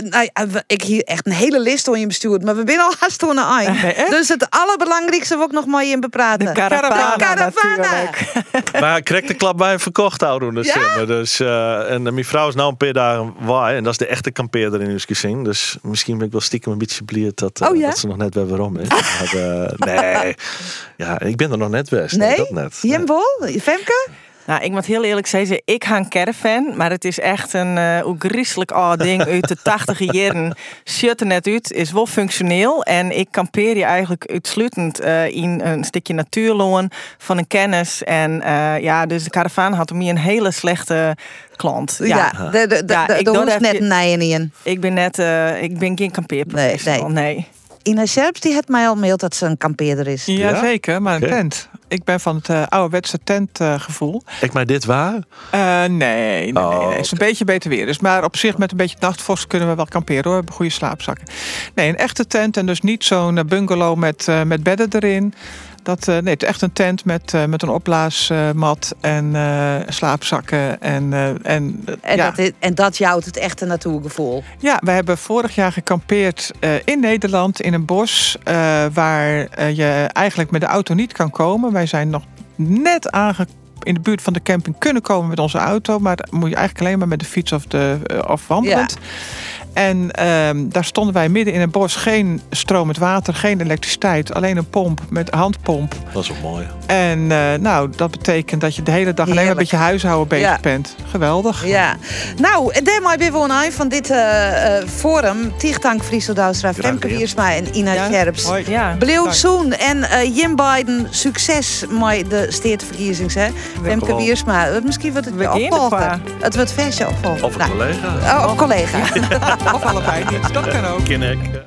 nou ja, we- ik hier echt een hele list on je bestuurd, maar we zijn al haast aan de eind. dus het allerbelangrijkste wil ik nog maar in bepraten. De caravana, caravana. Maar krijg de klap bij een verkocht houden. Dus, Ja? dus, en mijn vrouw is nou een paar dagen waai. En dat is de echte kampeerder in gezin. Dus misschien ben ik wel stiekem een beetje blij dat, eh, Oh ja? dat ze nog net weer waarom is. Maar, eh, nee, ja, ik ben er nog net best. Nee? dat net. Jembol? Femke? Nou, ik moet heel eerlijk zeggen, ik ga een caravan, maar het is echt een uh, griezelig oud ding uit de tachtige jaren. Shut er net uit, is wel functioneel en ik kampeer je eigenlijk uitsluitend eh, in een stukje natuurloon van een kennis. En eh, ja, dus de caravan had om hier een hele slechte klant. Ja, de, de, de, Ja, de, ik de doe dat net in. Ik ben net, ik ben geen kampeerprofessional, nee. nee. Ina Scherps die heeft mij al maild dat ze een kampeerder is. Jazeker, maar een tent. Ik ben van het eh, ouderwetse tentgevoel. Ik maar dit waar? Eh, nee, nee, nee, nee. Het is een beetje beter weer. Dus, maar op zich met een beetje nachtvorst kunnen we wel kamperen hoor. We hebben goede slaapzakken. Nee, een echte tent en dus niet zo'n eh, bungalow met, eh, met bedden erin. Dat, eh, nee, het is echt een tent met, eh, met een opblaasmat en eh, slaapzakken. En, en, En, ja. dat, is- en dat jouwt het echte natuurgevoel. Ja, we hebben vorig jaar gekampeerd in Nederland in een bos waar je eigenlijk met de auto niet kan komen. Wij zijn nog net aange in de buurt van de camping kunnen komen met onze auto, maar dan moet je eigenlijk alleen maar met de fiets of, de, of wandelend. En ehm, daar stonden wij midden in een bos, geen stromend water, geen elektriciteit, alleen een pomp met handpomp. Dat is wel mooi. En eh, nou, dat betekent dat je de hele dag alleen maar met je huishouden bezig Ja. bent. Geweldig. Ja. Nou, en daarmee ben we eind van dit eh, eh, forum. Tichtank Friesel Douwstra, Femke. Wiersma en Ina Scherps. Ja. Dank. zoen en eh, Jim Biden, succes met de steedverkiezings. Hè? Femke. Wiersma, misschien wordt het We je gaan opvolger. Het wordt versje opvolger. Of een Nou, collega. Oh, of collega. Of allebei niet. Dat kan ook. Ken ik.